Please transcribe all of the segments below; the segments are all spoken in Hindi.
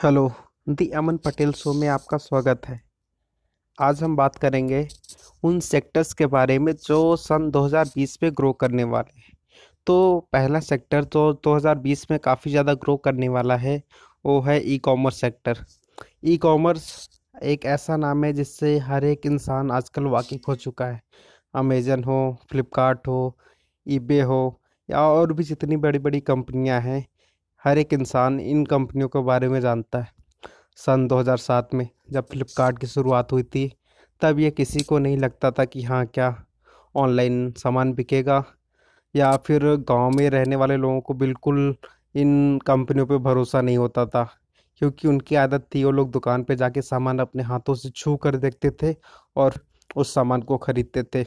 Hello, the Aman Patel show में आपका स्वागत है। आज हम बात करेंगे उन सेक्टर्स के बारे में जो सन 2020 में ग्रो करने वाले हैं। तो पहला सेक्टर तो 2020 में काफ़ी ज़्यादा ग्रो करने वाला है, वो है e commerce sector e commerce एक ऐसा नाम है जिससे हर एक इंसान आजकल वाकिफ़ हो चुका है। अमेजन हो फ्लिपकार्ट हो ईबे हो, या और भी जितनी बड़ी बड़ी कंपनियाँ हैं हर एक इंसान इन कंपनियों के बारे में जानता है। सन 2007 में जब फ्लिपकार्ट की शुरुआत हुई थी, तब ये किसी को नहीं लगता था कि हाँ क्या ऑनलाइन सामान बिकेगा, या फिर गाँव में रहने वाले लोगों को बिल्कुल इन कंपनियों पे भरोसा नहीं होता था, क्योंकि उनकी आदत थी, वो लोग दुकान पे जाके सामान अपने हाथों से छू कर देखते थे और उस सामान को खरीदते थे।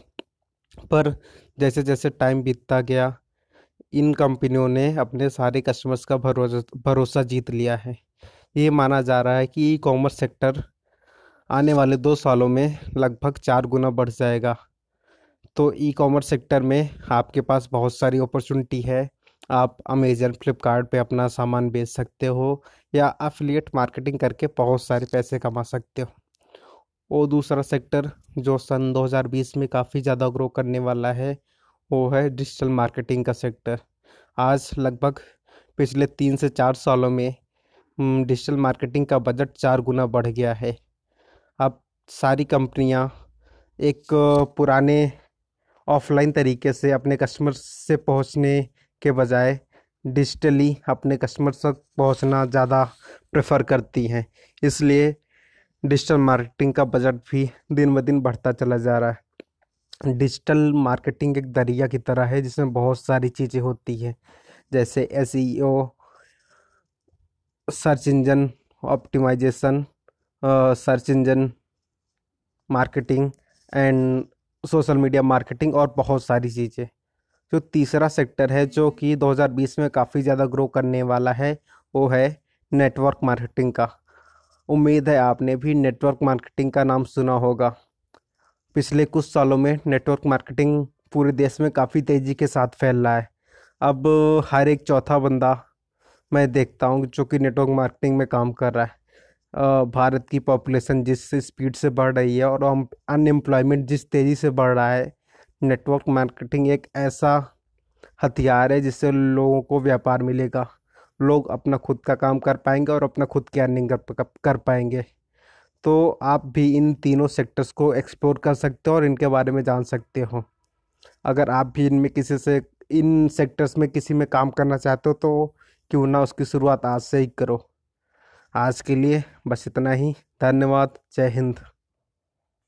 पर जैसे जैसे टाइम बीतता गया इन कंपनियों ने अपने सारे कस्टमर्स का भरोसा भरोसा जीत लिया है। ये माना जा रहा है कि ई कॉमर्स सेक्टर आने वाले दो सालों में लगभग चार गुना बढ़ जाएगा। तो ई कॉमर्स सेक्टर में आपके पास बहुत सारी अपॉर्चुनिटी है। आप अमेजन फ्लिपकार्ट अपना सामान बेच सकते हो या अफिलिएट मार्केटिंग करके बहुत सारे पैसे कमा सकते हो। और दूसरा सेक्टर जो सन 2020 में काफ़ी ज़्यादा ग्रो करने वाला है वो है डिजिटल मार्केटिंग का सेक्टर। आज लगभग पिछले तीन से चार सालों में डिजिटल मार्केटिंग का बजट चार गुना बढ़ गया है। अब सारी कंपनियाँ एक पुराने ऑफलाइन तरीके से अपने कस्टमर से पहुँचने के बजाय डिजिटली अपने कस्टमर तक पहुँचना ज़्यादा प्रेफर करती हैं। इसलिए डिजिटल मार्केटिंग का बजट भी दिन ब दिन बढ़ता चला जा रहा है। डिजिटल मार्केटिंग एक दरिया की तरह है, जिसमें बहुत सारी चीज़ें होती है, जैसे SEO search engine optimisation search engine marketing and social media marketing और बहुत सारी चीज़ें। जो तीसरा सेक्टर है, जो कि 2020 में काफ़ी ज़्यादा ग्रो करने वाला है, वो है नेटवर्क मार्केटिंग का। उम्मीद है आपने भी नेटवर्क मार्केटिंग का नाम सुना होगा। पिछले कुछ सालों में नेटवर्क मार्केटिंग पूरे देश में काफ़ी तेज़ी के साथ फैल रहा है। अब हर एक चौथा बंदा मैं देखता हूँ जो कि नेटवर्क मार्केटिंग में काम कर रहा है। भारत की पॉपुलेशन जिस स्पीड से बढ़ रही है और अनएम्प्लॉयमेंट जिस तेज़ी से बढ़ रहा है नेटवर्क मार्केटिंग एक ऐसा हथियार है जिससे लोगों को व्यापार मिलेगा। लोग अपना खुद का काम कर पाएँगे और अपना खुद की अर्निंग कर, कर पाएँगे। तो आप भी इन तीनों सेक्टर्स को एक्सप्लोर कर सकते हो और इनके बारे में जान सकते हो। अगर आप भी इनमें किसी से, इन सेक्टर्स में किसी में काम करना चाहते हो तो क्यों ना उसकी शुरुआत आज से ही करो। आज के लिए बस इतना ही। धन्यवाद। जय हिंद।